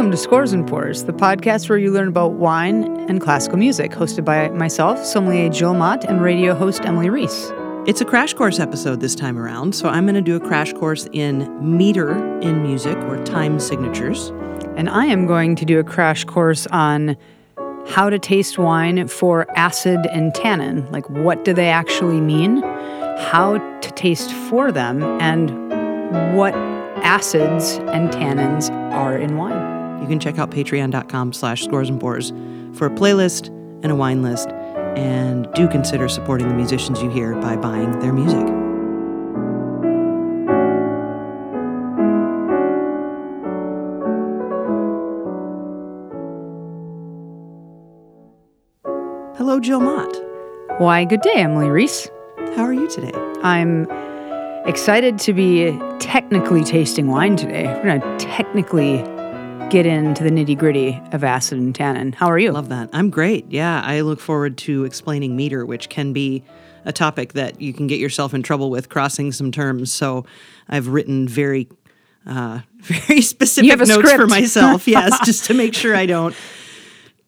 Welcome to Scores and Pours, the podcast where you learn about wine and classical music, hosted by myself, sommelier Jill Mott, and radio host Emily Reese. It's a crash course episode this time around, so I'm going to do a crash course in meter in music or time signatures. And I am going to do a crash course on how to taste wine for acid and tannin. Like, what do they actually mean? How to taste for them, and what acids and tannins are in wine. You can check out patreon.com slash scores and pours for a playlist and a wine list. And do consider supporting the musicians you hear by buying their music. Hello, Jill Mott. Why, good day, Emily Reese. How are you today? I'm excited to be technically tasting wine today. We're going to technically get into the nitty gritty of acid and tannin. How are you? Love that. I'm great. Yeah, I look forward to explaining meter, which can be a topic that you can get yourself in trouble with crossing some terms. So I've written very, uh, very specific notes script. for myself. yes, just to make sure I don't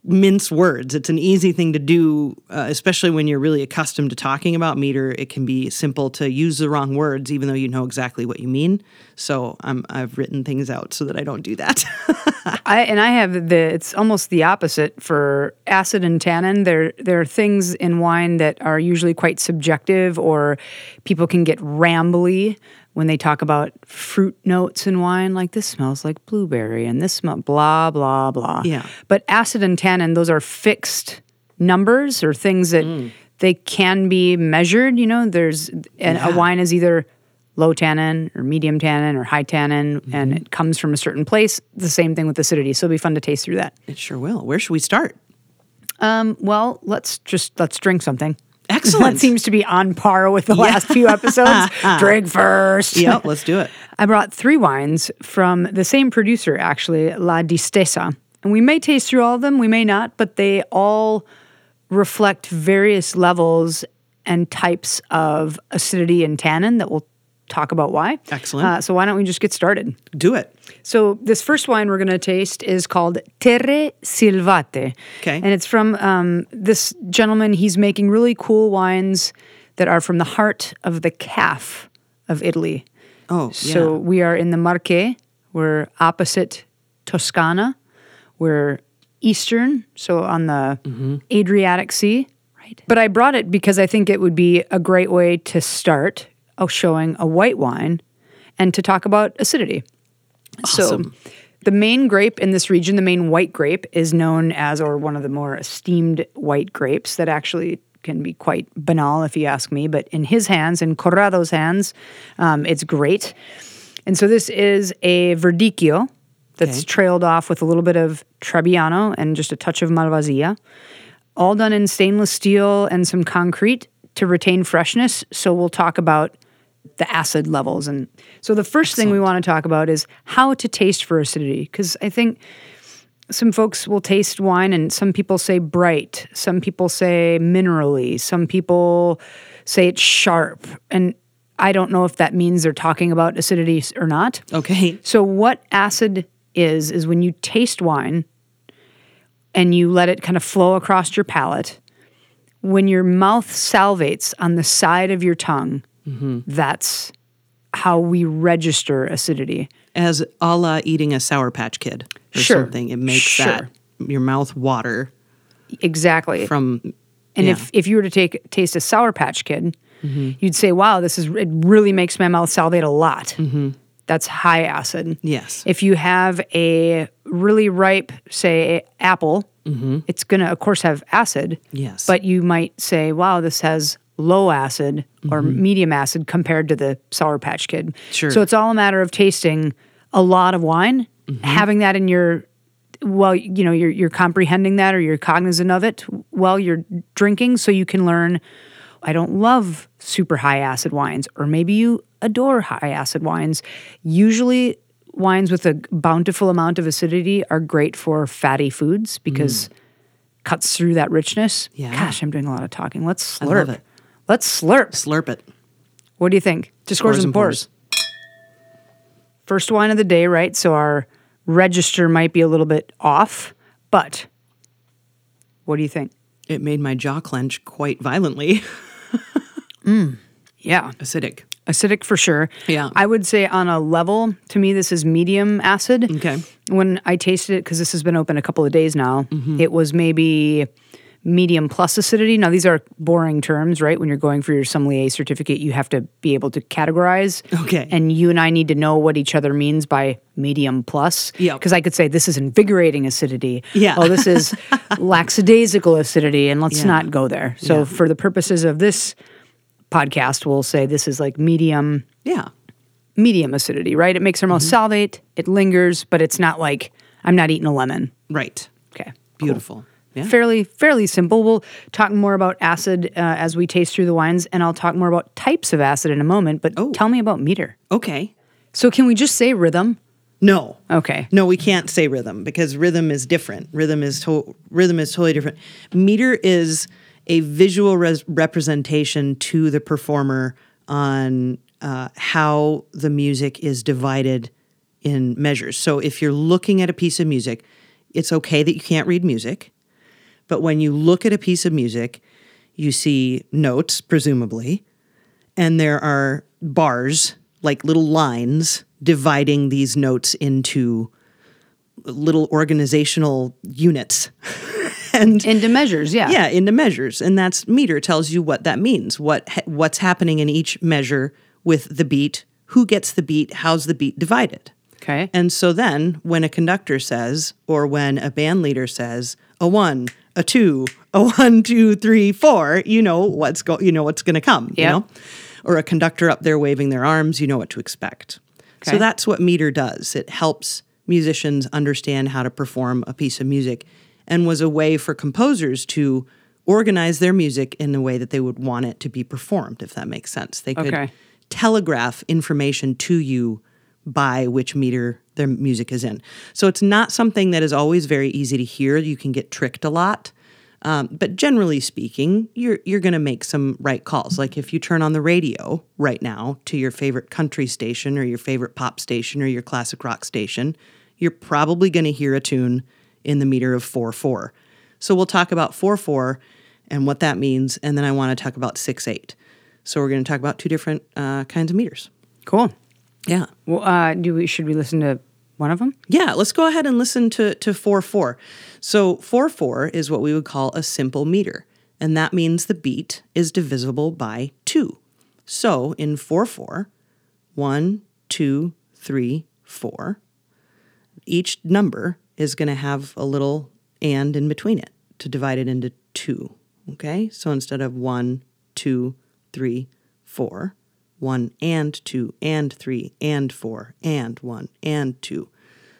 mince words. It's an easy thing to do, uh, especially when you're really accustomed to talking about meter. It can be simple to use the wrong words, even though you know exactly what you mean. So um, I've written things out so that I don't do that. I and I have the it's almost the opposite for acid and tannin. There there are things in wine that are usually quite subjective, or people can get rambly when they talk about fruit notes in wine, like this smells like blueberry and this smell blah blah blah. Yeah. But acid and tannin, those are fixed numbers or things that Mm. they can be measured. You know, there's and a wine is either low tannin or medium tannin or high tannin, Mm-hmm. and it comes from a certain place. The same thing with acidity. So it'll be fun to taste through that. it sure will. Where should we start? Um, well, let's just let's drink something. Excellent. that seems to be on par with the last few episodes. Uh-huh. drink first. Yep, let's do it. I brought three wines from the same producer, actually, La Distesa. And we may taste through all of them, we may not, but they all reflect various levels and types of acidity and tannin that we'll talk about why. Excellent. Uh, so why don't we just get started? Do it. So this first wine we're going to taste is called Terre Silvate. Okay. And it's from um, this gentleman. He's making really cool wines that are from the heart of the calf of Italy. Oh, So yeah. we are in the Marche. We're opposite Toscana. We're eastern, so on the Mm-hmm. Adriatic Sea. Right. But I brought it because I think it would be a great way to start showing a white wine and to talk about acidity. Awesome. So the main grape in this region, the main white grape, is known as, or one of the more esteemed white grapes that actually can be quite banal if you ask me. But in his hands, in Corrado's hands, um, it's great. And so this is a Verdicchio that's Okay. trailed off with a little bit of Trebbiano and just a touch of Malvasia, all done in stainless steel and some concrete to retain freshness. So we'll talk about the acid levels. And so the first thing we want to talk about is how to taste for acidity. Because I think some folks will taste wine and some people say bright, some people say minerally, some people say it's sharp. And I don't know if that means they're talking about acidity or not. Okay. So, what acid is, is when you taste wine and you let it kind of flow across your palate, when your mouth salivates on the side of your tongue, that's how we register acidity. As a la eating a Sour Patch Kid or Sure. something. It makes Sure. that your mouth water Exactly. from. and yeah. if, if you were to take taste a Sour Patch Kid, mm-hmm. you'd say, wow, this is, it really makes my mouth salivate a lot. Mm-hmm. That's high acid. Yes. If you have a really ripe, say, apple, mm-hmm. it's going to, of course, have acid. Yes. But you might say, wow, this has low acid or medium acid compared to the Sour Patch Kid. Sure. So it's all a matter of tasting a lot of wine, having that in your, well, you know, you're, you're comprehending that or you're cognizant of it while you're drinking so you can learn. I don't love super high acid wines, or maybe you adore high acid wines. Usually, wines with a bountiful amount of acidity are great for fatty foods because cuts through that richness. Yeah. Gosh, I'm doing a lot of talking. Let's slurp. Let's slurp. Slurp it. What do you think? To scores, and pours. First wine of the day, right? So our register might be a little bit off, but what do you think? It made my jaw clench quite violently. Yeah. Acidic. Acidic for sure. Yeah. I would say on a level, to me, this is medium acid. Okay. When I tasted it, because this has been open a couple of days now, Mm-hmm. it was maybe medium plus acidity. Now, these are boring terms, right? When you're going for your sommelier certificate, you have to be able to categorize. Okay. And you and I need to know what each other means by medium plus. Yeah. Because I could say this is invigorating acidity. Yeah. Oh, this is lackadaisical acidity. And let's Yeah. not go there. So, Yeah. for the purposes of this podcast, we'll say this is like medium Yeah. medium acidity, right? It makes her Mm-hmm. mouth salivate, it lingers, but it's not like I'm not eating a lemon. Right. Okay. Beautiful. Yeah. Fairly, fairly simple. We'll talk more about acid uh, as we taste through the wines, and I'll talk more about types of acid in a moment. But Oh. tell me about meter. Okay. So, can we just say rhythm? No. Okay. No, we can't say rhythm because rhythm is different. Rhythm is to- rhythm is totally different. Meter is a visual res- representation to the performer on uh, how the music is divided in measures. So if you're looking at a piece of music, it's okay that you can't read music, but when you look at a piece of music, you see notes, presumably, and there are bars, like little lines, dividing these notes into little organizational units. and Into measures, yeah. yeah, into measures, and that's meter tells you what that means, what what's happening in each measure with the beat, who gets the beat, how's the beat divided. Okay. And so then when a conductor says, or when a band leader says, a one, a two, a one, two, three, four, you know what's go you know what's gonna come. You know? Or a conductor up there waving their arms, you know what to expect. Okay. So that's what meter does. It helps musicians understand how to perform a piece of music and was a way for composers to organize their music in the way that they would want it to be performed, if that makes sense. They could Okay. telegraph information to you by which meter their music is in. So it's not something that is always very easy to hear. You can get tricked a lot. Um, but generally speaking, you're you're going to make some right calls. Like if you turn on the radio right now to your favorite country station or your favorite pop station or your classic rock station, you're probably going to hear a tune in the meter of four four. So we'll talk about four four and what that means, and then I want to talk about six eight. So we're going to talk about two different uh, kinds of meters. Cool. Yeah. Well, uh, do we should we listen to one of them? Yeah, let's go ahead and listen to to 4/4. So 4/4 is what we would call a simple meter, and that means the beat is divisible by 2. So in 4/4, 1 2 3 4, each number is going to have a little and in between it to divide it into 2, okay? So instead of 1 2 3 4, 1 and 2 and 3 and 4 and 1 and 2.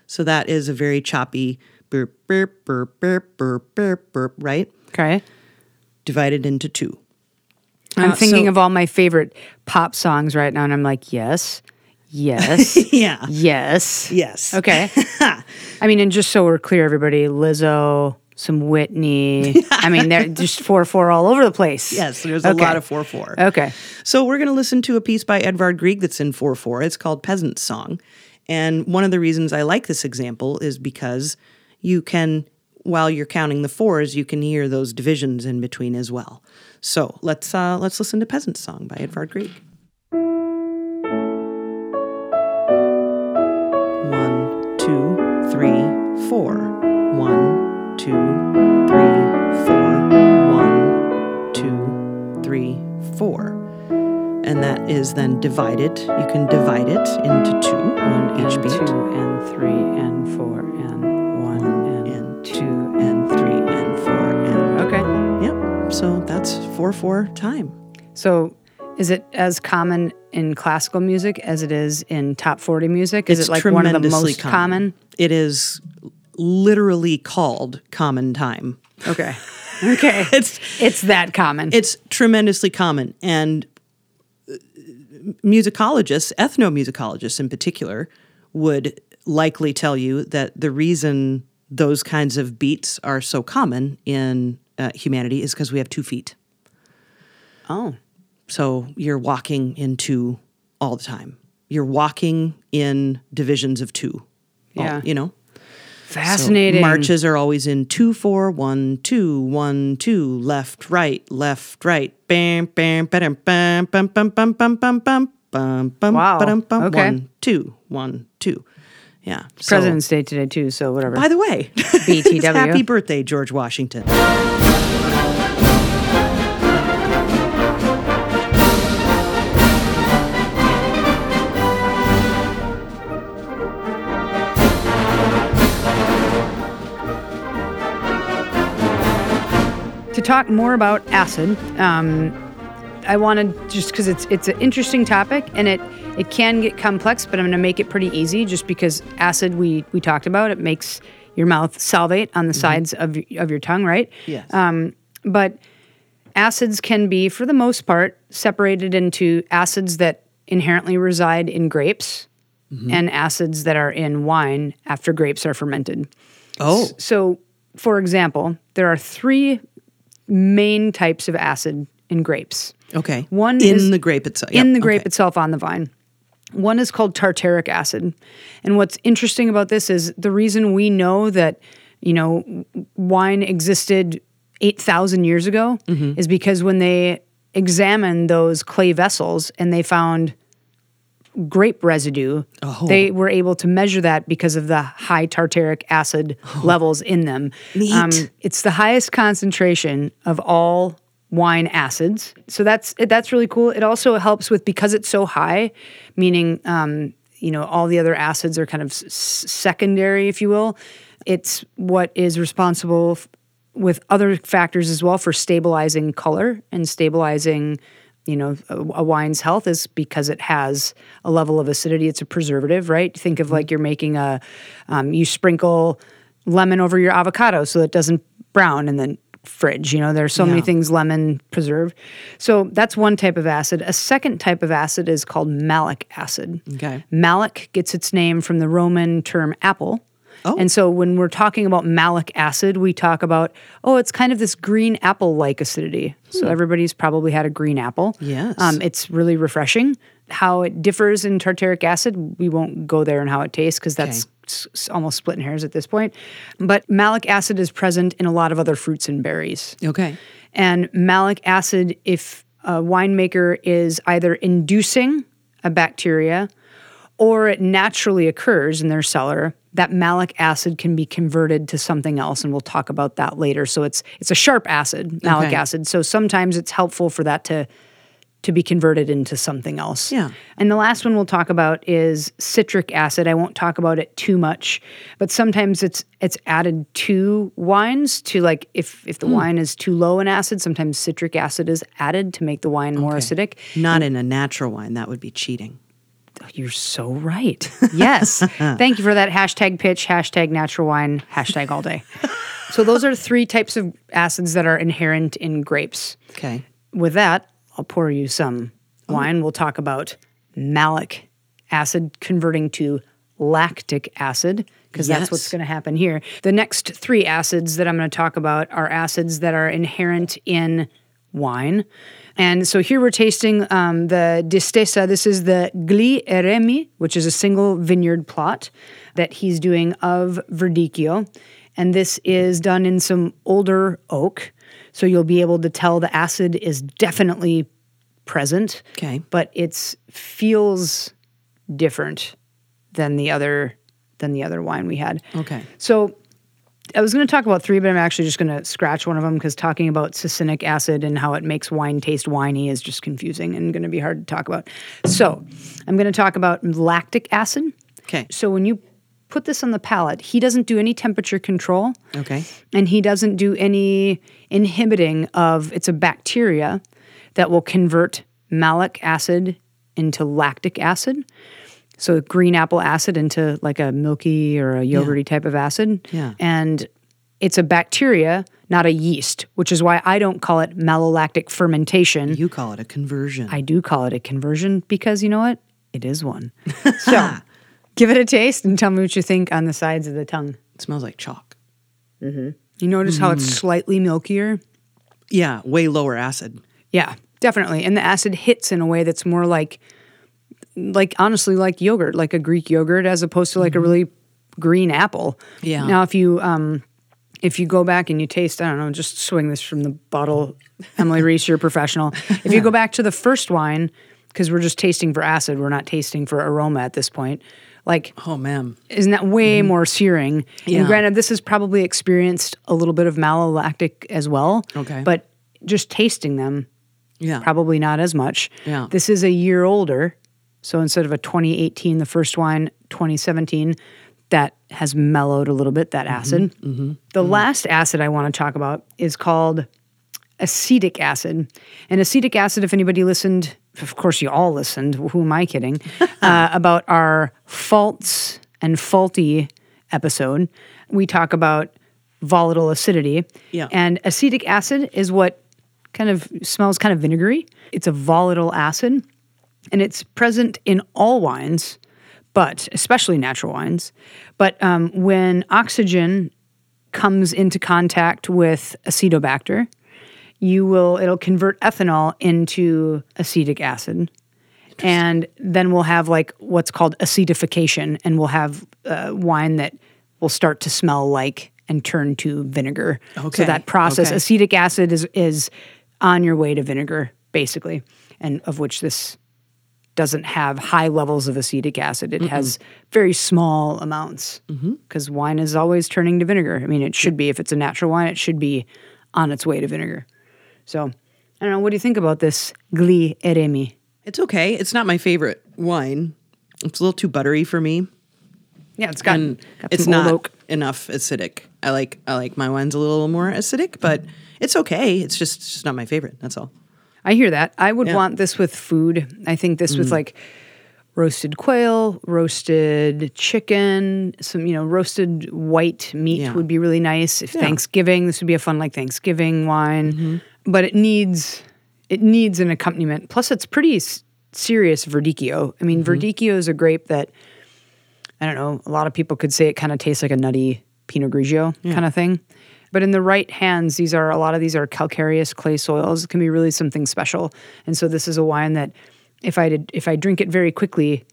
So that is a very choppy burp, burp, burp, burp, burp, burp, burp, right? Okay. Divided into two. I'm Uh, thinking so- of all my favorite pop songs right now, and I'm like, yes, yes, Yeah. yes. Yes. Okay. I mean, and just so we're clear, everybody, Lizzo, some Whitney. I mean, they're just four four all over the place. Yes, there's a lot of 4 4. Okay. So we're going to listen to a piece by Edvard Grieg that's in 4 4. It's called Peasant's Song. And one of the reasons I like this example is because you can, while you're counting the fours, you can hear those divisions in between as well. So let's uh, let's listen to Peasant's Song by Edvard Grieg. One, two, three, And that is then divided. You can divide it into two on each and beat. two and three and four and one and, and two and three and four and Okay. yep. So that's four four time. So, is it as common in classical music as it is in top forty music? Is It's it like one of the tremendously most common? It is literally called common time. Okay. Okay. It's it's that common. it's tremendously common and musicologists ethnomusicologists in particular would likely tell you that the reason those kinds of beats are so common in uh, humanity is because we have two feet oh. so you're walking in two all the time you're walking in divisions of two all- Yeah. you know Fascinating. marches are always in two, four, one, two, one, two, left, right, left, right. Bam, bam, bam, bam, bam, bam, bam, bam, bam, bam, bam, bam, Wow. bam, bam, Okay. One, two, one, two. Yeah. so- President's Day today too, so whatever. By the way, BTW. happy birthday, George Washington. To talk more about acid, um, I wanted just because it's it's an interesting topic and it it can get complex, but I'm going to make it pretty easy just because acid we we talked about it makes your mouth salivate on the sides of of your tongue, right? Yes. Um, but acids can be, for the most part, separated into acids that inherently reside in grapes and acids that are in wine after grapes are fermented. Oh, So, for example, there are three main types of acid in grapes. okay. One in is the grape itself. in the grape okay. itself on the vine. One is called tartaric acid. And what's interesting about this is the reason we know that, you know, wine existed 8,000 years ago Mm-hmm. is because when they examined those clay vessels and they found grape residue, Oh. they were able to measure that because of the high tartaric acid levels in them. Oh. Um, it's the highest concentration of all wine acids. So that's that's really cool. It also helps with because it's so high, meaning um, you know all the other acids are kind of s- secondary, if you will. It's what is responsible f- with other factors as well for stabilizing color and stabilizing you know a, wine's health is because it has a level of acidity. It's a preservative right? Think of like you're making a um, you sprinkle lemon over your avocado so it doesn't brown in the fridge you know? There's so many things lemon preserve. So that's one type of acid. A second type of acid is called malic acid. Okay. malic gets its name from the roman term apple Oh. and so when we're talking about malic acid, we talk about, oh, it's kind of this green apple like acidity. So everybody's probably had a green apple. Yes. Um, it's really refreshing. How it differs in tartaric acid, we won't go there and how it tastes because that's s- s- almost splitting hairs at this point. But malic acid is present in a lot of other fruits and berries. Okay. And malic acid, if a winemaker is either inducing a bacteria or it naturally occurs in their cellar, that malic acid can be converted to something else, and we'll talk about that later. So it's it's a sharp acid, malic Okay. acid. So sometimes it's helpful for that to to be converted into something else. Yeah. And the last one we'll talk about is citric acid. I won't talk about it too much, but sometimes it's it's added to wines to like if if the Hmm. wine is too low in acid, sometimes citric acid is added to make the wine more acidic. Not in a natural wine. That would be cheating. You're so right. Yes. Thank you for that hashtag pitch, hashtag natural wine, hashtag all day. so those are three types of acids that are inherent in grapes. Okay. With that, I'll pour you some oh. wine. We'll talk about malic acid converting to lactic acid because that's what's going to happen here. The next three acids that I'm going to talk about are acids that are inherent in wine. And so here we're tasting um, the Distesa. This is the Gli Eremi, which is a single vineyard plot that he's doing of Verdicchio. And this is done in some older oak. So you'll be able to tell the acid is definitely present. Okay. But it feels different than the other than the other wine we had. Okay. So I was going to talk about three, but I'm actually just going to scratch one of them because talking about succinic acid and how it makes wine taste winey is just confusing and going to be hard to talk about. So I'm going to talk about lactic acid. Okay. So when you put this on the palate, he doesn't do any temperature control Okay. and he doesn't do any inhibiting of it's a bacteria that will convert malic acid into lactic acid. So green apple acid into like a milky or a yogurty type of acid. Yeah. And it's a bacteria, not a yeast, which is why I don't call it malolactic fermentation. You call it a conversion. I do call it a conversion because you know what? It is one. So give it a taste and tell me what you think on the sides of the tongue. it smells like chalk. You notice how Mm. it's slightly milkier? Yeah, way lower acid. Yeah, definitely. And the acid hits in a way that's more like, like honestly, like yogurt, like a Greek yogurt, as opposed to like a really green apple. Yeah. Now, if you um, if you go back and you taste, I don't know, just swing this from the bottle, Emily Reese, you're a professional. If you go back to the first wine, because we're just tasting for acid, we're not tasting for aroma at this point. Like, Oh, man. isn't that way more searing? Yeah. And granted, this has probably experienced a little bit of malolactic as well. Okay. But just tasting them, Yeah. probably not as much. Yeah. This is a year older. So instead of a 2018, the first wine, 2017, that has mellowed a little bit, that mm-hmm, acid. Mm-hmm, the mm-hmm. last acid I want to talk about is called acetic acid. And acetic acid, if anybody listened, of course you all listened, who am I kidding, uh, about our faults and faulty episode, we talk about volatile acidity. Yeah. And acetic acid is what kind of smells kind of vinegary. It's a volatile acid and it's present in all wines, but especially natural wines. But um, when oxygen comes into contact with acetobacter, you will it'll convert ethanol into acetic acid, and then we'll have like what's called acetification, and we'll have uh, wine that will start to smell like and turn to vinegar. Okay, So that process, okay. acetic acid is is on your way to vinegar, basically, and of which this doesn't have high levels of acetic acid. It has very small amounts mm-hmm. because wine is always turning to vinegar. I mean, it should be if it's a natural wine, it should be on its way to vinegar. So, I don't know. What do you think about this Gli Eremi? It's okay. It's not my favorite wine. It's a little too buttery for me. Yeah, it's got, and got it's not oak. enough acidic. I like I like my wines a little more acidic, but it's okay. It's just it's just not my favorite. That's all. I hear that. I would Yeah. Mm. want this with food. I think this with like roasted quail, roasted chicken, some you know roasted white meat Yeah. would be really nice. If Thanksgiving, this would be a fun like Thanksgiving wine. Mm-hmm. But it needs it needs an accompaniment. Plus, it's pretty s- serious verdicchio. I mean, Mm-hmm. verdicchio is a grape that I don't know. A lot of people could say it kind of tastes like a nutty Pinot Grigio kind of thing. But in the right hands, these are a lot of these are calcareous clay soils. It can be really something special. And so this is a wine that, if I did, if I drink it very quickly,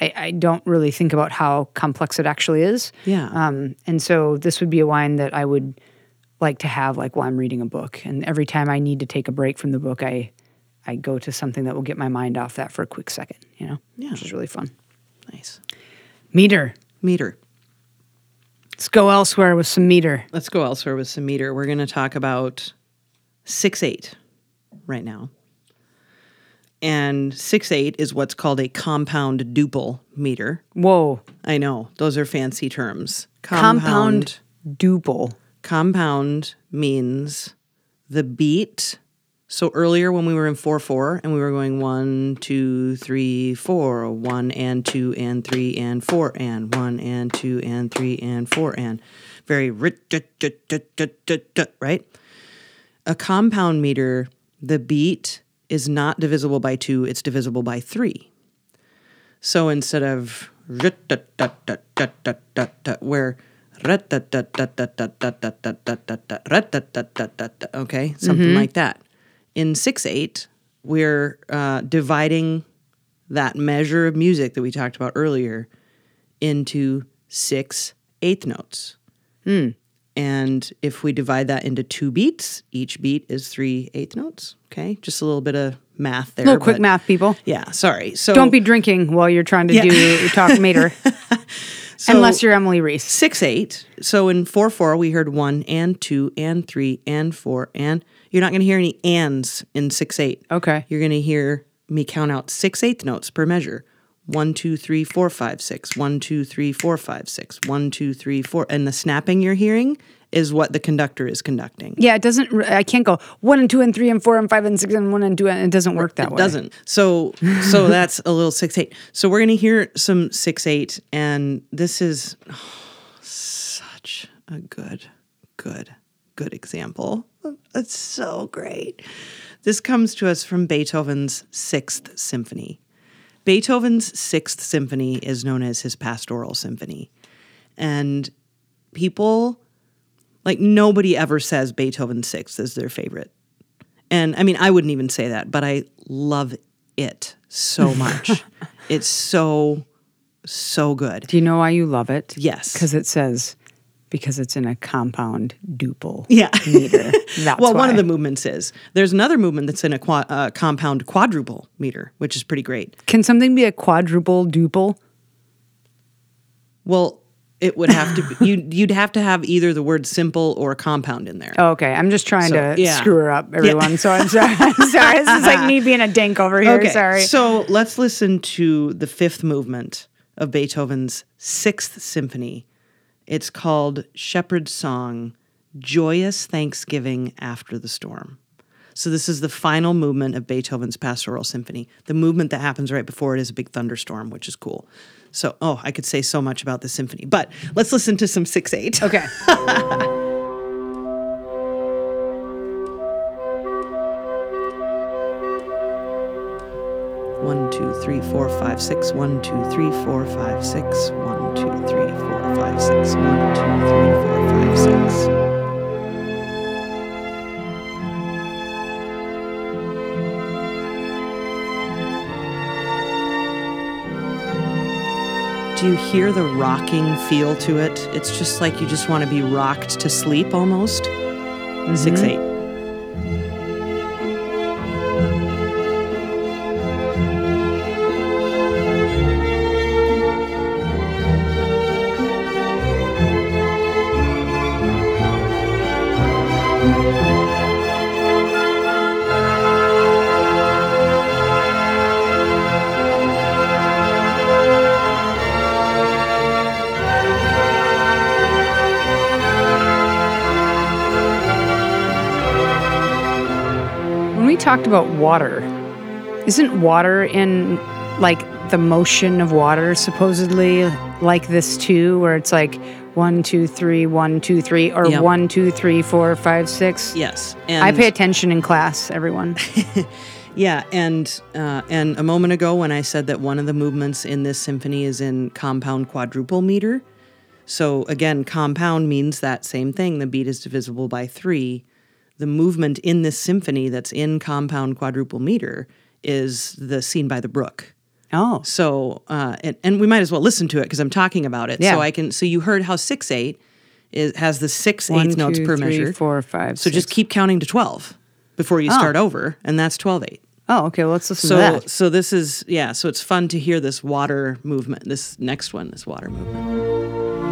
I, I don't really think about how complex it actually is. Yeah. Um, and so this would be a wine that I would like to have like while I'm reading a book. And every time I need to take a break from the book, I I go to something that will get my mind off that for a quick second. You know, Yeah. which is really fun. Nice Meter. meter. Let's go elsewhere with some meter. Let's go elsewhere with some meter. We're going to talk about six eight right now, and six eight is what's called a compound duple meter. Whoa. I know those are fancy terms. Compound duple. Compound means the beat. So earlier when we were in 4 4 and we were going 1, 2, 3, 4, 1 and 2 and 3 and 4 and 1 and 2 and 3 and 4 and very right? A compound meter, the beat is not divisible by 2, it's divisible by 3. So instead of where okay, something like that in six eight, we're uh, dividing that measure of music that we talked about earlier into six eighth notes. And if we divide that into two beats, each beat is three eighth notes. Okay, just a little bit of math there. little quick math, people. Yeah, sorry. So Don't be drinking while you're trying to Yeah. do talk meter. Unless you're Emily Reese. six eight. So in four four, we heard one and two and three and four and you're not going to hear any ands in six eight. Okay. You're going to hear me count out six eighth notes per measure. One, two, three, four, five, six. One, two, three, four, five, six. One, two, three, four. And the snapping you're hearing is what the conductor is conducting. Yeah, it doesn't. I can't go one and two and three and four and five and six and one and two. And it doesn't work that It way. It doesn't. So so that's a little six eight. So we're gonna hear some six eight, and this is oh, such a good, good, good example. It's so great. This comes to us from Beethoven's Sixth Symphony. Beethoven's Sixth Symphony is known as his Pastoral Symphony, and people like nobody ever says Beethoven's Sixth is their favorite. And I mean, I wouldn't even say that, but I love it so much. it's so So good. Do you know why you love it? Yes. Because it says, because it's in a compound duple Yeah. meter. That's well, one of the movements is there's another movement that's in a qua- uh, compound quadruple meter, which is pretty great. Can something be a quadruple duple? Well, it would have to be, you'd, you'd have to have either the word simple or compound in there. Okay. I'm just trying So, to yeah. screw her up, everyone. So I'm sorry. I'm sorry. This is like me being a dink over here. Okay. Sorry. So let's listen to the fifth movement of Beethoven's Sixth Symphony. It's called Shepherd's Song Joyous Thanksgiving After the Storm. So, this is the final movement of Beethoven's Pastoral Symphony. The movement that happens right before it is a big thunderstorm, which is cool. So, oh, I could say so much about this symphony, but let's listen to some 6 8. okay. One, two, three, four, five, six. One, two, three, four, five, six. One, two, three, five, six. One, two, three, four, five, six. Do you hear the rocking feel to it? It's just like you just want to be rocked to sleep almost. Mm-hmm. Six eight. We talked about water, isn't water in like the motion of water supposedly like this too, where it's like one, two, three, one, two, three, or Yep. one, two, three, four, five, six? Yes. And I pay attention in class, everyone. Yeah, and uh, and a moment ago when I said that one of the movements in this symphony is in compound quadruple meter, so again, compound means that same thing. The beat is divisible by three. The movement in this symphony that's in compound quadruple meter is the scene by the brook. Oh, So, uh, and, and we might as well listen to it because I'm talking about it. Yeah. So I can. So you heard how six eight is has the six one, eighth notes per three, measure. four, five, so just keep counting to twelve before you start over, and that's twelve eight. Oh, okay. Well, let's listen So to that. so this is yeah, so it's fun to hear this water movement. This next one, this water movement.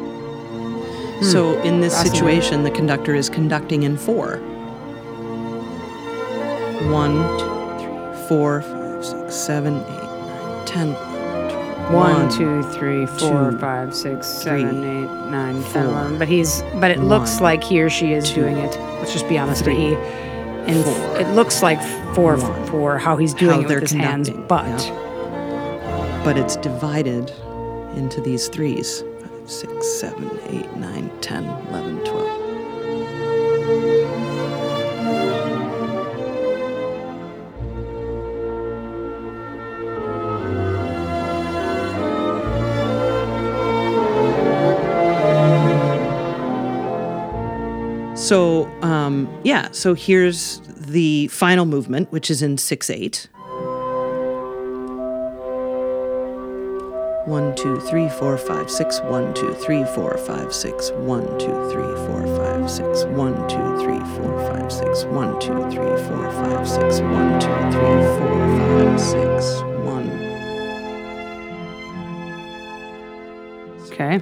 So hmm. in this situation, the conductor is conducting in four. One, two, three, four, five, six, seven, eight, nine, ten. One, two, three, four, two, five, six, three, seven, eight, nine, four, ten, eleven. But he's, but it looks like he or she is two, doing it. Let's just be honest. three, he, four, it looks like four one. for how he's doing How it with his hands, but yeah. But it's divided into these threes. Five, six, seven, eight, nine, ten, eleven, twelve. So, um, yeah, so here's the final movement, which is in 6 8. One, two, three, four, five, six. One, two, three, four, five, six. One, two, three, four, five, six. One, two, three, four, five, six. One, two, three, four, five, six. One, two, three, four, five, six. One. okay.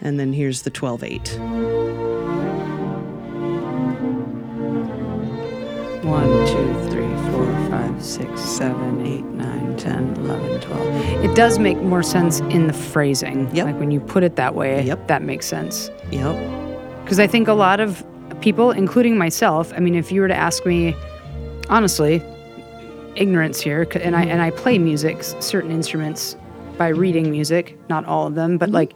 And then here's the 12 8. One, two, three, four, five, six, seven, eight, nine, ten, eleven, twelve. It does make more sense in the phrasing. Yep. Like when you put it that way, Yep. that makes sense. Yep. Because I think a lot of people, including myself, I mean, if you were to ask me, honestly, ignorance here, and I mm-hmm. and I play music, certain instruments by mm-hmm. reading music, not all of them, but mm-hmm. like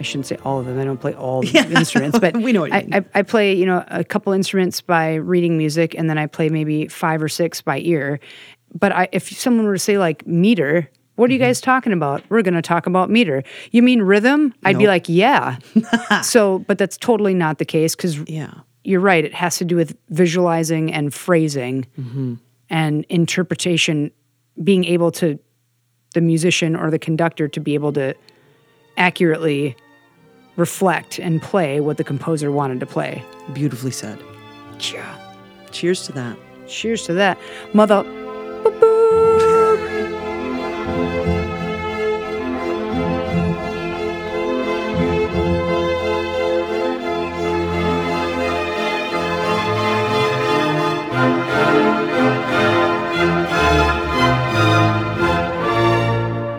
I shouldn't say all of them. I don't play all the instruments, but We know what you I, mean. I, I play you know a couple instruments by reading music, and then I play maybe five or six by ear. But I, if someone were to say like meter. What are you guys talking about? We're going to talk about meter. You mean rhythm? I'd be like, yeah. so, but that's totally not the case because Yeah. you're right. It has to do with visualizing and phrasing Mm-hmm. and interpretation, being able to, the musician or the conductor to be able to accurately reflect and play what the composer wanted to play. Beautifully said. Yeah. Cheers to that. Cheers to that. Mother.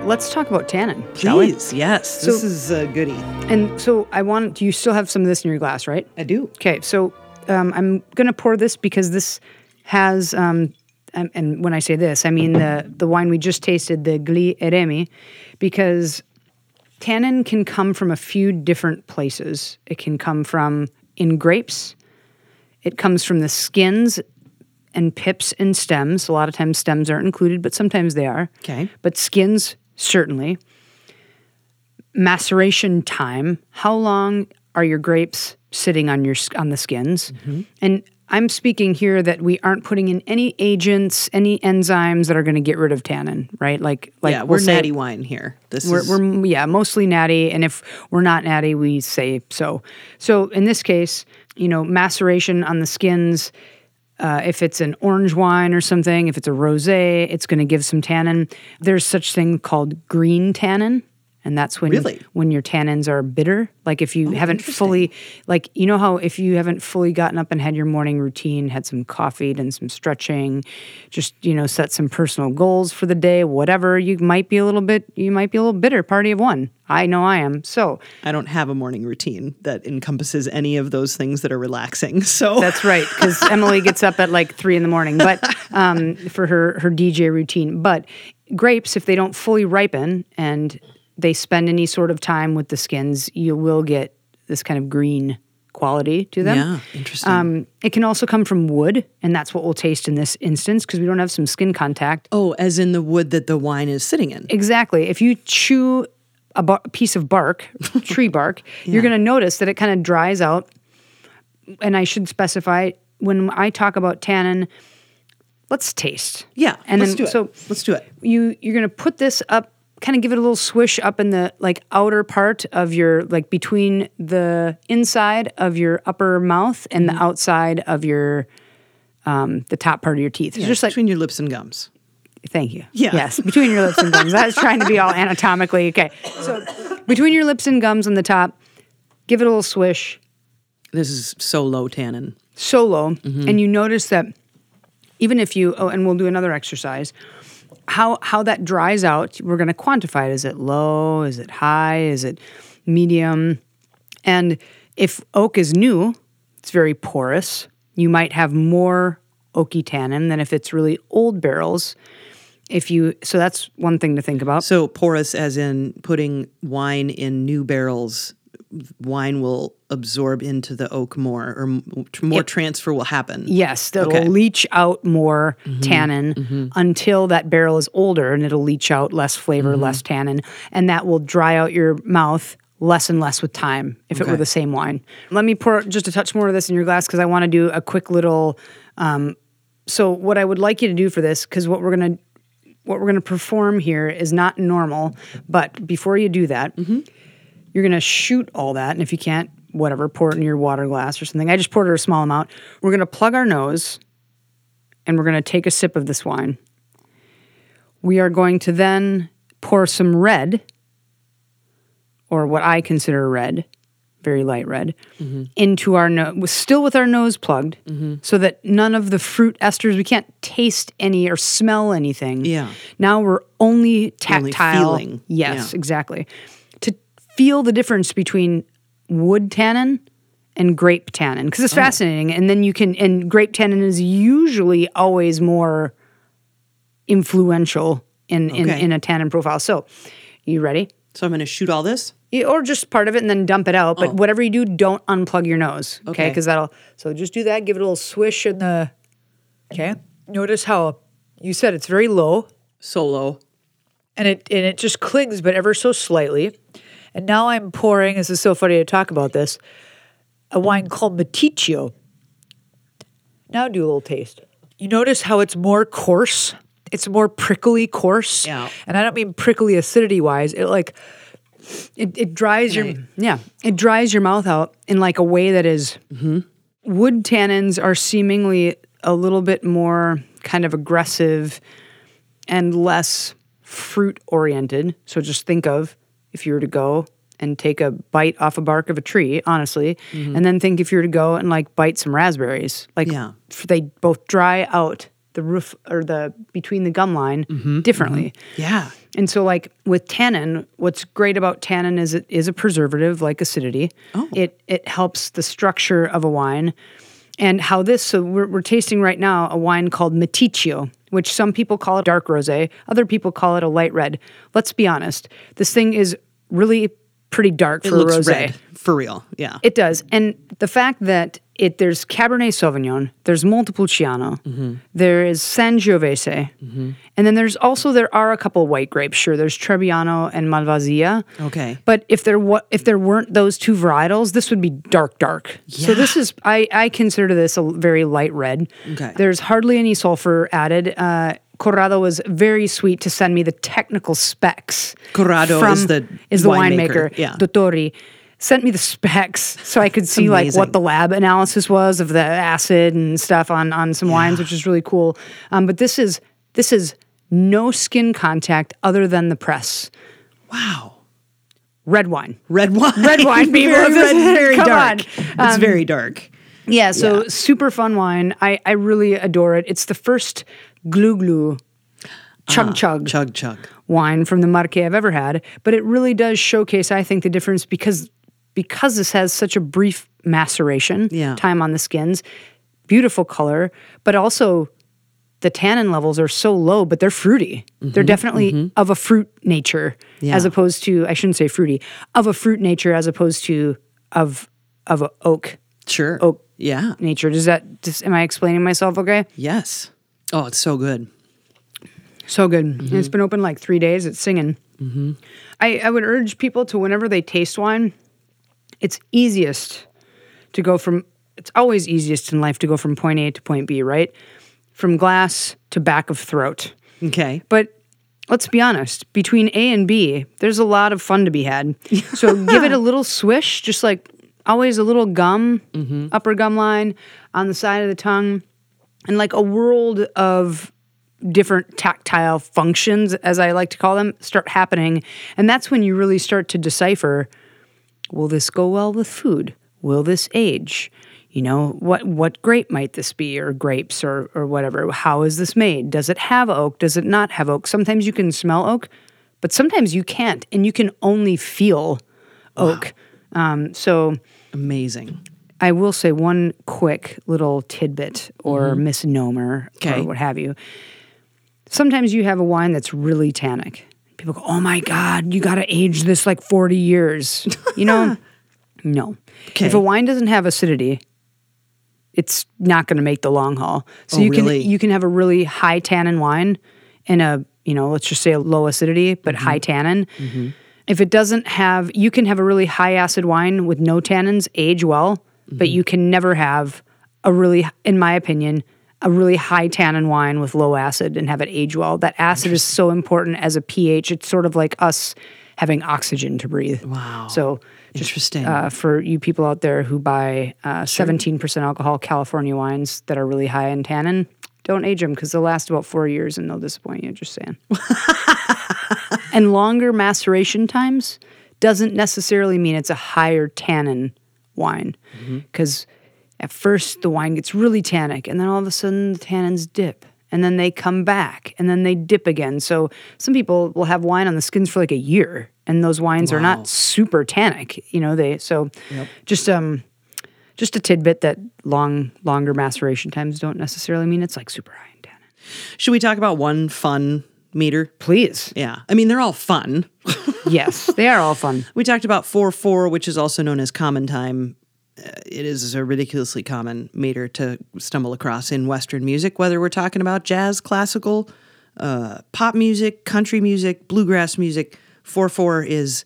Let's talk about tannin? Please, yes. this is a goodie. And so I want, you still have some of this in your glass, right? I do. Okay, so um, I'm gonna pour this because this has, um, and, and when I say this, I mean the the wine we just tasted, the Gli Eremi, because tannin can come from a few different places. It can come from in grapes. It comes from the skins and pips and stems. A lot of times stems aren't included, but sometimes they are. Okay. But skins certainly. Maceration time. How long are your grapes sitting on your on the skins? Mm-hmm. And I'm speaking here that we aren't putting in any agents, any enzymes that are going to get rid of tannin, right? Like, like yeah, we're say- natty wine here. This we're, is we're yeah mostly natty and if we're not natty we say so so in this case you know maceration on the skins uh, if it's an orange wine or something if it's a rosé it's going to give some tannin. There's such thing called green tannin and that's when Really? when your tannins are bitter like if you haven't fully like you know how if you haven't fully gotten up and had your morning routine had some coffee and some stretching just you know set some personal goals for the day whatever you might be a little bit you might be a little bitter party of one i know i am so I don't have a morning routine that encompasses any of those things that are relaxing. So That's right, because Emily gets up at like three in the morning, but um, for her her DJ routine. But grapes, if they don't fully ripen and they spend any sort of time with the skins, you will get this kind of green quality to them. yeah, interesting. Um, it can also come from wood, and that's what we'll taste in this instance because we don't have some skin contact. oh, as in the wood that the wine is sitting in. Exactly. If you chew a bar- piece of bark, tree bark, you're going to notice that it kind of dries out. And I should specify when I talk about tannin, let's taste. Yeah, And let's then do it. so let's do it. you you're going to put this up kind of give it a little swish up in the like outer part of your like between the inside of your upper mouth and Mm-hmm. the outside of your um the top part of your teeth. It's just like between your lips and gums. Thank you. Yeah. Yes, between your lips and gums. I was trying to be all anatomically okay. So between your lips and gums on the top, give it a little swish, This is so low tannin. solo, Mm-hmm. and you notice that even if you oh, and we'll do another exercise. How how that dries out, we're going to quantify it. Is it low? Is it high? Is it medium? And if oak is new, it's very porous. You might have more oaky tannin than if it's really old barrels. If you so that's one thing to think about. So porous, as in putting wine in new barrels, wine will absorb into the oak more, or more transfer will happen. Yes, that'll Okay. leach out more Mm-hmm. tannin until that barrel is older and it'll leach out less flavor, Mm-hmm. less tannin, and that will dry out your mouth less and less with time if it were the same wine. Let me pour just a touch more of this in your glass because I want to do a quick little. Um, so what I would like you to do for this, because what we're gonna what we're gonna perform here is not normal, but before you do that, Mm-hmm. You're gonna shoot all that, and if you can't, whatever, pour it in your water glass or something. I just poured it a small amount. We're gonna plug our nose, and we're gonna take a sip of this wine. We are going to then pour some red, or what I consider red, very light red, mm-hmm. into our nose, still with our nose plugged, mm-hmm. so that none of the fruit esters, we can't taste any or smell anything. Yeah. Now we're only only tactile. feeling. Yes, Yeah. exactly. Feel the difference between wood tannin and grape tannin because Oh. it's fascinating. And then you can, and grape tannin is usually always more influential in, in, Okay. in a tannin profile. So, you ready? So I'm going to shoot all this. You- or just part of it and then dump it out. But oh. whatever you do, don't unplug your nose. Okay, Okay. because that'll. So just do that. Give it a little swish in the. Okay. Notice how you said it's very low, So low. and it and it just clings, but ever so slightly. And now I'm pouring. This is so funny to talk about this. A wine called Meticcio. Now do a little taste. You notice how it's more coarse. It's more prickly coarse. Yeah. And I don't mean prickly acidity wise. It like it, it dries your yeah it dries your mouth out in like a way that is- mm-hmm. wood tannins are seemingly a little bit more kind of aggressive and less fruit oriented so just think of if you were to go and take a bite off a bark of a tree honestly mm-hmm. and then think if you were to go and like bite some raspberries like Yeah. they both dry out the roof or the between the gum line mm-hmm, mm-hmm. differently Yeah. and so, like with tannin, what's great about tannin is it is a preservative, like acidity. Oh. It it helps the structure of a wine, and how this. So we're, we're tasting right now a wine called Meticcio, which some people call it dark rosé, other people call it a light red. Let's be honest, this thing is really pretty dark It for a rosé. red. For real. Yeah. It does, and the fact that it there's Cabernet Sauvignon, there's Montepulciano, Mm-hmm. there is Sangiovese, and then there's also there are a couple white grapes. Sure, there's Trebbiano and Malvasia. Okay. but if there wa- if there weren't those two varietals, this would be dark, dark. Yeah. So this is I I consider this a very light red. Okay. There's hardly any sulfur added. Uh, Corrado was very sweet to send me the technical specs. Corrado from- is the is the winemaker, winemaker. yeah. Dottori sent me the specs so I could see like what the lab analysis was of the acid and stuff on on some wines, which is really cool. Um, but this is this is no skin contact other than the press. Wow. Red wine. Red wine. Red wine, people. very red, very dark. on. It's Um, very dark. Yeah, so Yeah. super fun wine. I, I really adore it. It's the first glou glou chug chug Chug chug. wine from the Marche I've ever had, but it really does showcase, I think, the difference because because this has such a brief maceration Yeah. time on the skins, beautiful color, but also the tannin levels are so low, but they're fruity. They're mm-hmm. definitely mm-hmm. of a fruit nature Yeah. as opposed to I shouldn't say fruity, of a fruit nature as opposed to of of a oak Sure. Oak Yeah. nature. Does that just am I explaining myself okay? Yes. Oh, it's so good. So good. And It's been open like three days. It's singing. I, I would urge people to, whenever they taste wine, it's easiest to go from, it's always easiest in life to go from point A to point B, right? From glass to back of throat. Okay. But let's be honest, between A and B, there's a lot of fun to be had. So give it a little swish, just like always a little gum, mm-hmm. upper gum line on the side of the tongue, and like a world of different tactile functions, as I like to call them, start happening. And that's when you really start to decipher will this go well with food? Will this age? You know, what what grape might this be or grapes or or whatever? How is this made? Does it have oak? Does it not have oak? Sometimes you can smell oak, but sometimes you can't and you can only feel oak. Um, so Amazing. I will say one quick little tidbit or misnomer Okay. or what have you. Sometimes you have a wine that's really tannic. People go, "Oh my god, you got to age this like 40 years." You know? no. Okay. If a wine doesn't have acidity, it's not going to make the long haul. So Oh, you really? can you can have a really high tannin wine and a, you know, let's just say a low acidity but Mm-hmm. high tannin. If it doesn't have, you can have a really high acid wine with no tannins age well, but Mm-hmm. you can never have a really, in my opinion, a really high tannin wine with low acid and have it age well. That acid is so important as a pH. It's sort of like us having oxygen to breathe. Wow. So just Interesting. uh, for you people out there who buy uh, 17% alcohol California wines that are really high in tannin, don't age them because they'll last about four years and they'll disappoint you. Just saying. and longer maceration times doesn't necessarily mean it's a higher tannin wine because at first the wine gets really tannic and then all of a sudden the tannins dip and then they come back and then they dip again so some people will have wine on the skins for like a year and those wines are not super tannic you know they so just um just a tidbit that long longer maceration times don't necessarily mean it's like super high in tannins Should we talk about one fun meter? Please. Yeah. I mean, they're all fun. Yes, they are all fun. We talked about 4 4, which is also known as common time. Uh, It is a ridiculously common meter to stumble across in Western music, whether we're talking about jazz, classical, uh, pop music, country music, bluegrass music. 4 4 is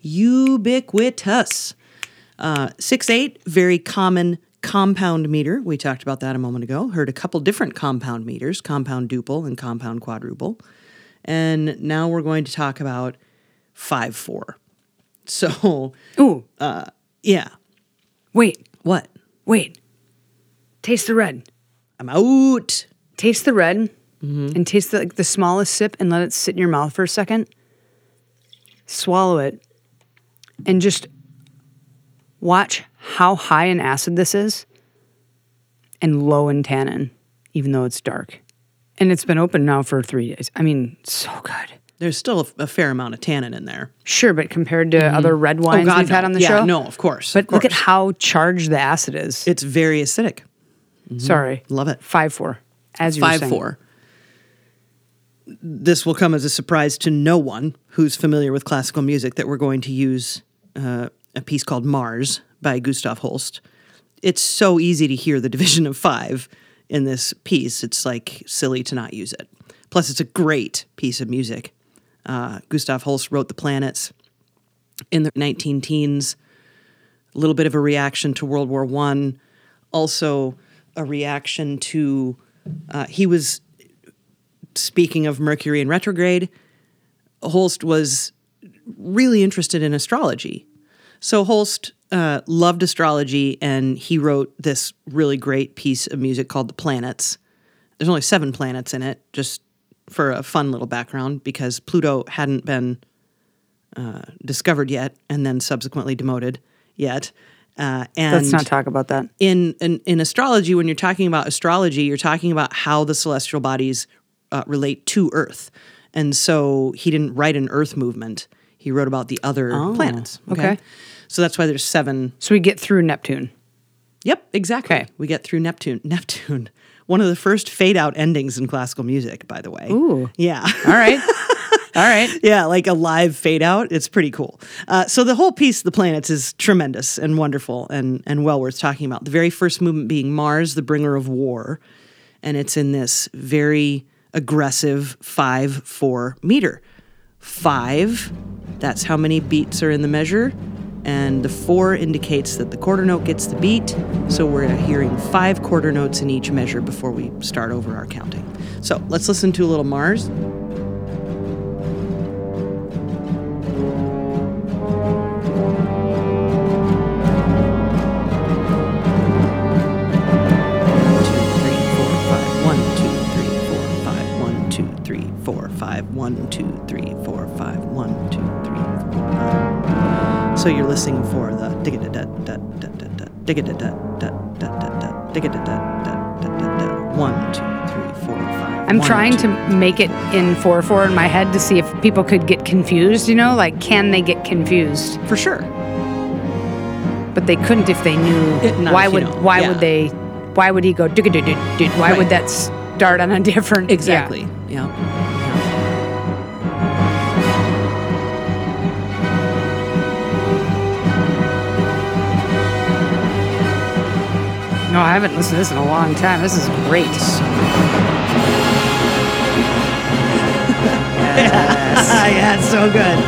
ubiquitous. Uh, 6 8, very common compound meter. We talked about that a moment ago. Heard a couple different compound meters compound duple and compound quadruple. And now we're going to talk about 5 4. So, Ooh, yeah. Wait, What? wait. Taste the red. I'm out. Taste the red mm-hmm. and taste the, like, the smallest sip and let it sit in your mouth for a second. Swallow it and just watch how high in acid this is and low in tannin, even though it's dark. And it's been open now for three days. I mean, so good. There's still a, a fair amount of tannin in there. Sure, but compared to other red wines we've had no. on the yeah, show, No, of course. But of look at how charged the acid is. it's very acidic. Sorry, Love it. five four. As you Five four. This will come as a surprise to no one who's familiar with classical music that we're going to use uh, a piece called Mars by Gustav Holst. It's so easy to hear the division of five in this piece. It's like silly to not use it. Plus, it's a great piece of music. Uh, Gustav Holst wrote The Planets in the 19 teens. A little bit of a reaction to World War One, also a reaction to uh, he was speaking of Mercury in retrograde. Holst was really interested in astrology, so Holst uh, loved astrology, and he wrote this really great piece of music called "The Planets." There's only seven planets in it, just for a fun little background, because Pluto hadn't been uh, discovered yet, and then subsequently demoted yet. Uh, and Let's not talk about that. in, in in astrology, when you're talking about astrology, you're talking about how the celestial bodies uh, relate to Earth. And so he didn't write an Earth movement. He wrote about the other planets. okay. So that's why there's seven. So we get through Neptune. Yep, exactly. Okay. We get through Neptune. Neptune, one of the first fade out endings in classical music, by the way. Ooh. Yeah. All right. All right. Yeah, like a live fade out. It's pretty cool. Uh, so the whole piece, The Planets, is tremendous and wonderful and, and well worth talking about. The very first movement being Mars, the bringer of war. And it's in this very aggressive 5 4 meter. Five, that's how many beats are in the measure. And the four indicates that the quarter note gets the beat. So we're hearing five quarter notes in each measure before we start over our counting. So let's listen to a little Mars. So you're listening for the digga da da da da da da digga da da da da da da digga da da da da da da. One, two, three, four, five. I'm trying to make it in 4 4 in my head to see if people could get confused, you know? Like, can they get confused? for sure. But they couldn't if they knew. Why would why would they why would he go "Dugga doo doo doo"? Why would that start on a different. Exactly. Yeah. No, I haven't listened to this in a long time. This is great. Ah, yeah, it's so good.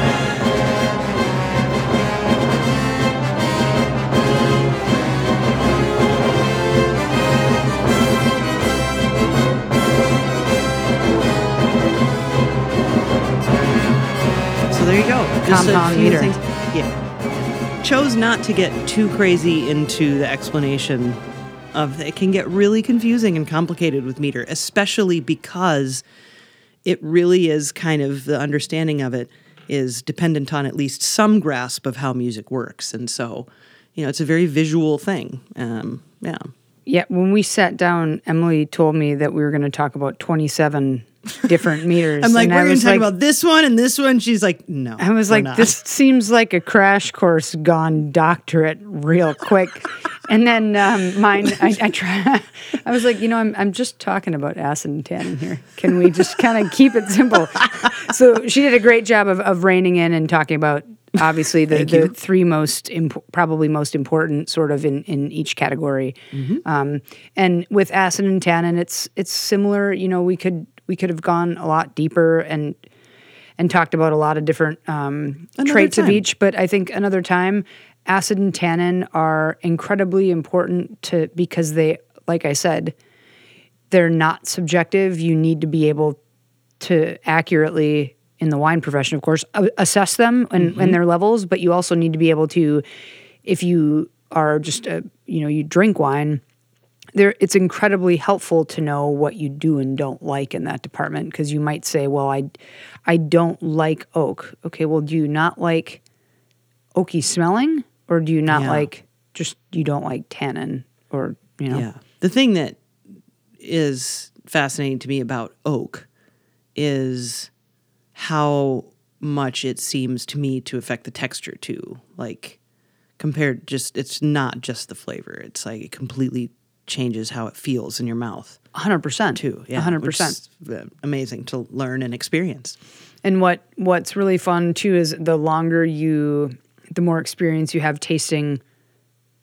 So there you go. Just a Compound few meter. things- Yeah. Chose not to get too crazy into the explanation of it can get really confusing and complicated with meter, especially because it really is kind of the understanding of it is dependent on at least some grasp of how music works. And so, you know, it's a very visual thing. Um, yeah. Yeah, when we sat down, Emily told me that we were going to talk about 27 different meters. I'm like, And we're going to talk like- about this one and this one. She's like, no. I was like, not. this seems like a crash course gone doctorate real quick. and then um, mine, I, I try. I was like, you know, I'm I'm just talking about acid and tannin here. Can we just kind of keep it simple? so she did a great job of of reining in and talking about obviously the, the three most imp- probably most important sort of in in each category. Um, and with acid and tannin, it's it's similar. You know, we could we could have gone a lot deeper and and talked about a lot of different um, traits of each. But I think another time, acid and tannin are incredibly important to because they, like I said, they're not subjective. You need to be able to accurately, in the wine profession, of course, assess them and, Mm-hmm. and their levels. But you also need to be able to, if you are just a, you know, you drink wine there it's incredibly helpful to know what you do and don't like in that department because you might say well i i don't like oak okay well do you not like oaky smelling or do you not Yeah. like just you don't like tannin or you know Yeah. The thing that is fascinating to me about oak is how much it seems to me to affect the texture too. Like compared just it's not just the flavor. It's like it completely changes how it feels in your mouth 100% too. Yeah. 100% which is, uh, amazing to learn and experience. And what what's really fun too is the longer you, the more experience you have tasting,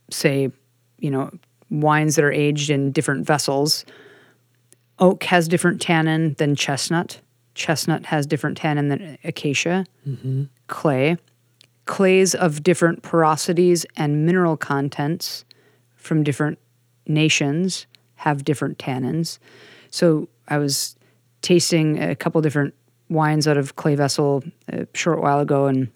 say, you know, wines that are aged in different vessels. Oak has different tannin than chestnut. Chestnut has different tannin than acacia. Clay, clays of different porosities and mineral contents from different nations have different tannins. So I was tasting a couple different wines out of clay vessel a short while ago, and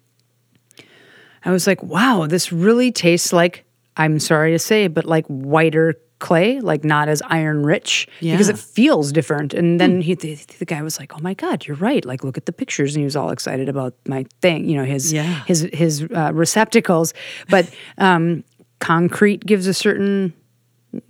I was like, "Wow, this really tastes like." I'm sorry to say, but like whiter clay, like not as iron rich, because it feels different. And then he, the, the guy was like, "Oh my god, you're right! Like, look at the pictures." And he was all excited about my thing, you know, his Yeah. his his uh, receptacles. But um, concrete gives a certain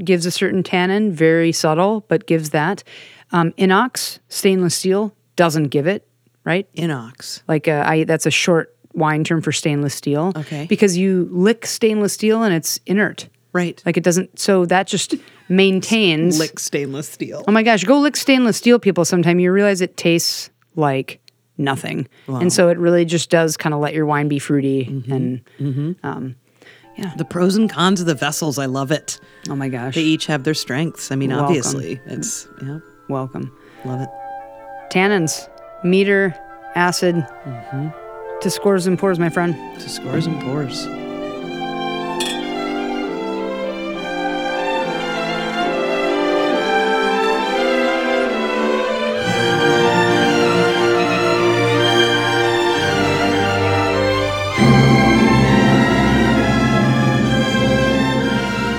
gives a certain tannin, very subtle, but gives that. Um, inox, stainless steel, doesn't give it, right? Inox. Like uh, I, that's a short wine term for stainless steel. Okay. Because you lick stainless steel and it's inert. Right. Like it doesn't. So that just maintains. Lick stainless steel. Oh my gosh, go lick stainless steel, people. Sometime you realize it tastes like nothing, and so it really just does kind of let your wine be fruity Mm-hmm. and. The pros and cons of the vessels, I love it. Oh my gosh! They each have their strengths. I mean, Welcome. obviously, it's yeah, Welcome. love it. Tannins, meter, acid, Mm-hmm. to scores and pours, my friend. To scores and pours.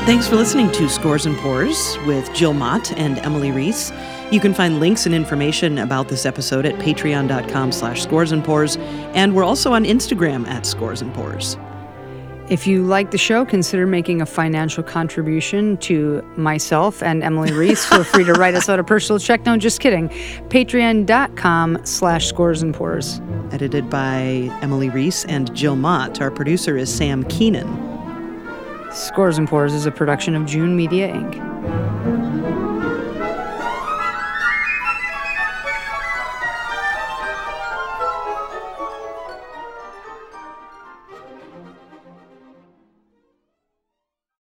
Thanks for listening to Scores and Pours with Jill Mott and Emily Reese. You can find links and information about this episode at patreon.com slash scores and pours, and we're also on Instagram at scores and pours. If you like the show, consider making a financial contribution to myself and Emily Reese. Feel free to write us out a personal check. No, just kidding. Patreon.com slash scores and pours. Edited by Emily Reese and Jill Mott. Our producer is Sam Keenan. Scores and Pours is a production of June Media Inc.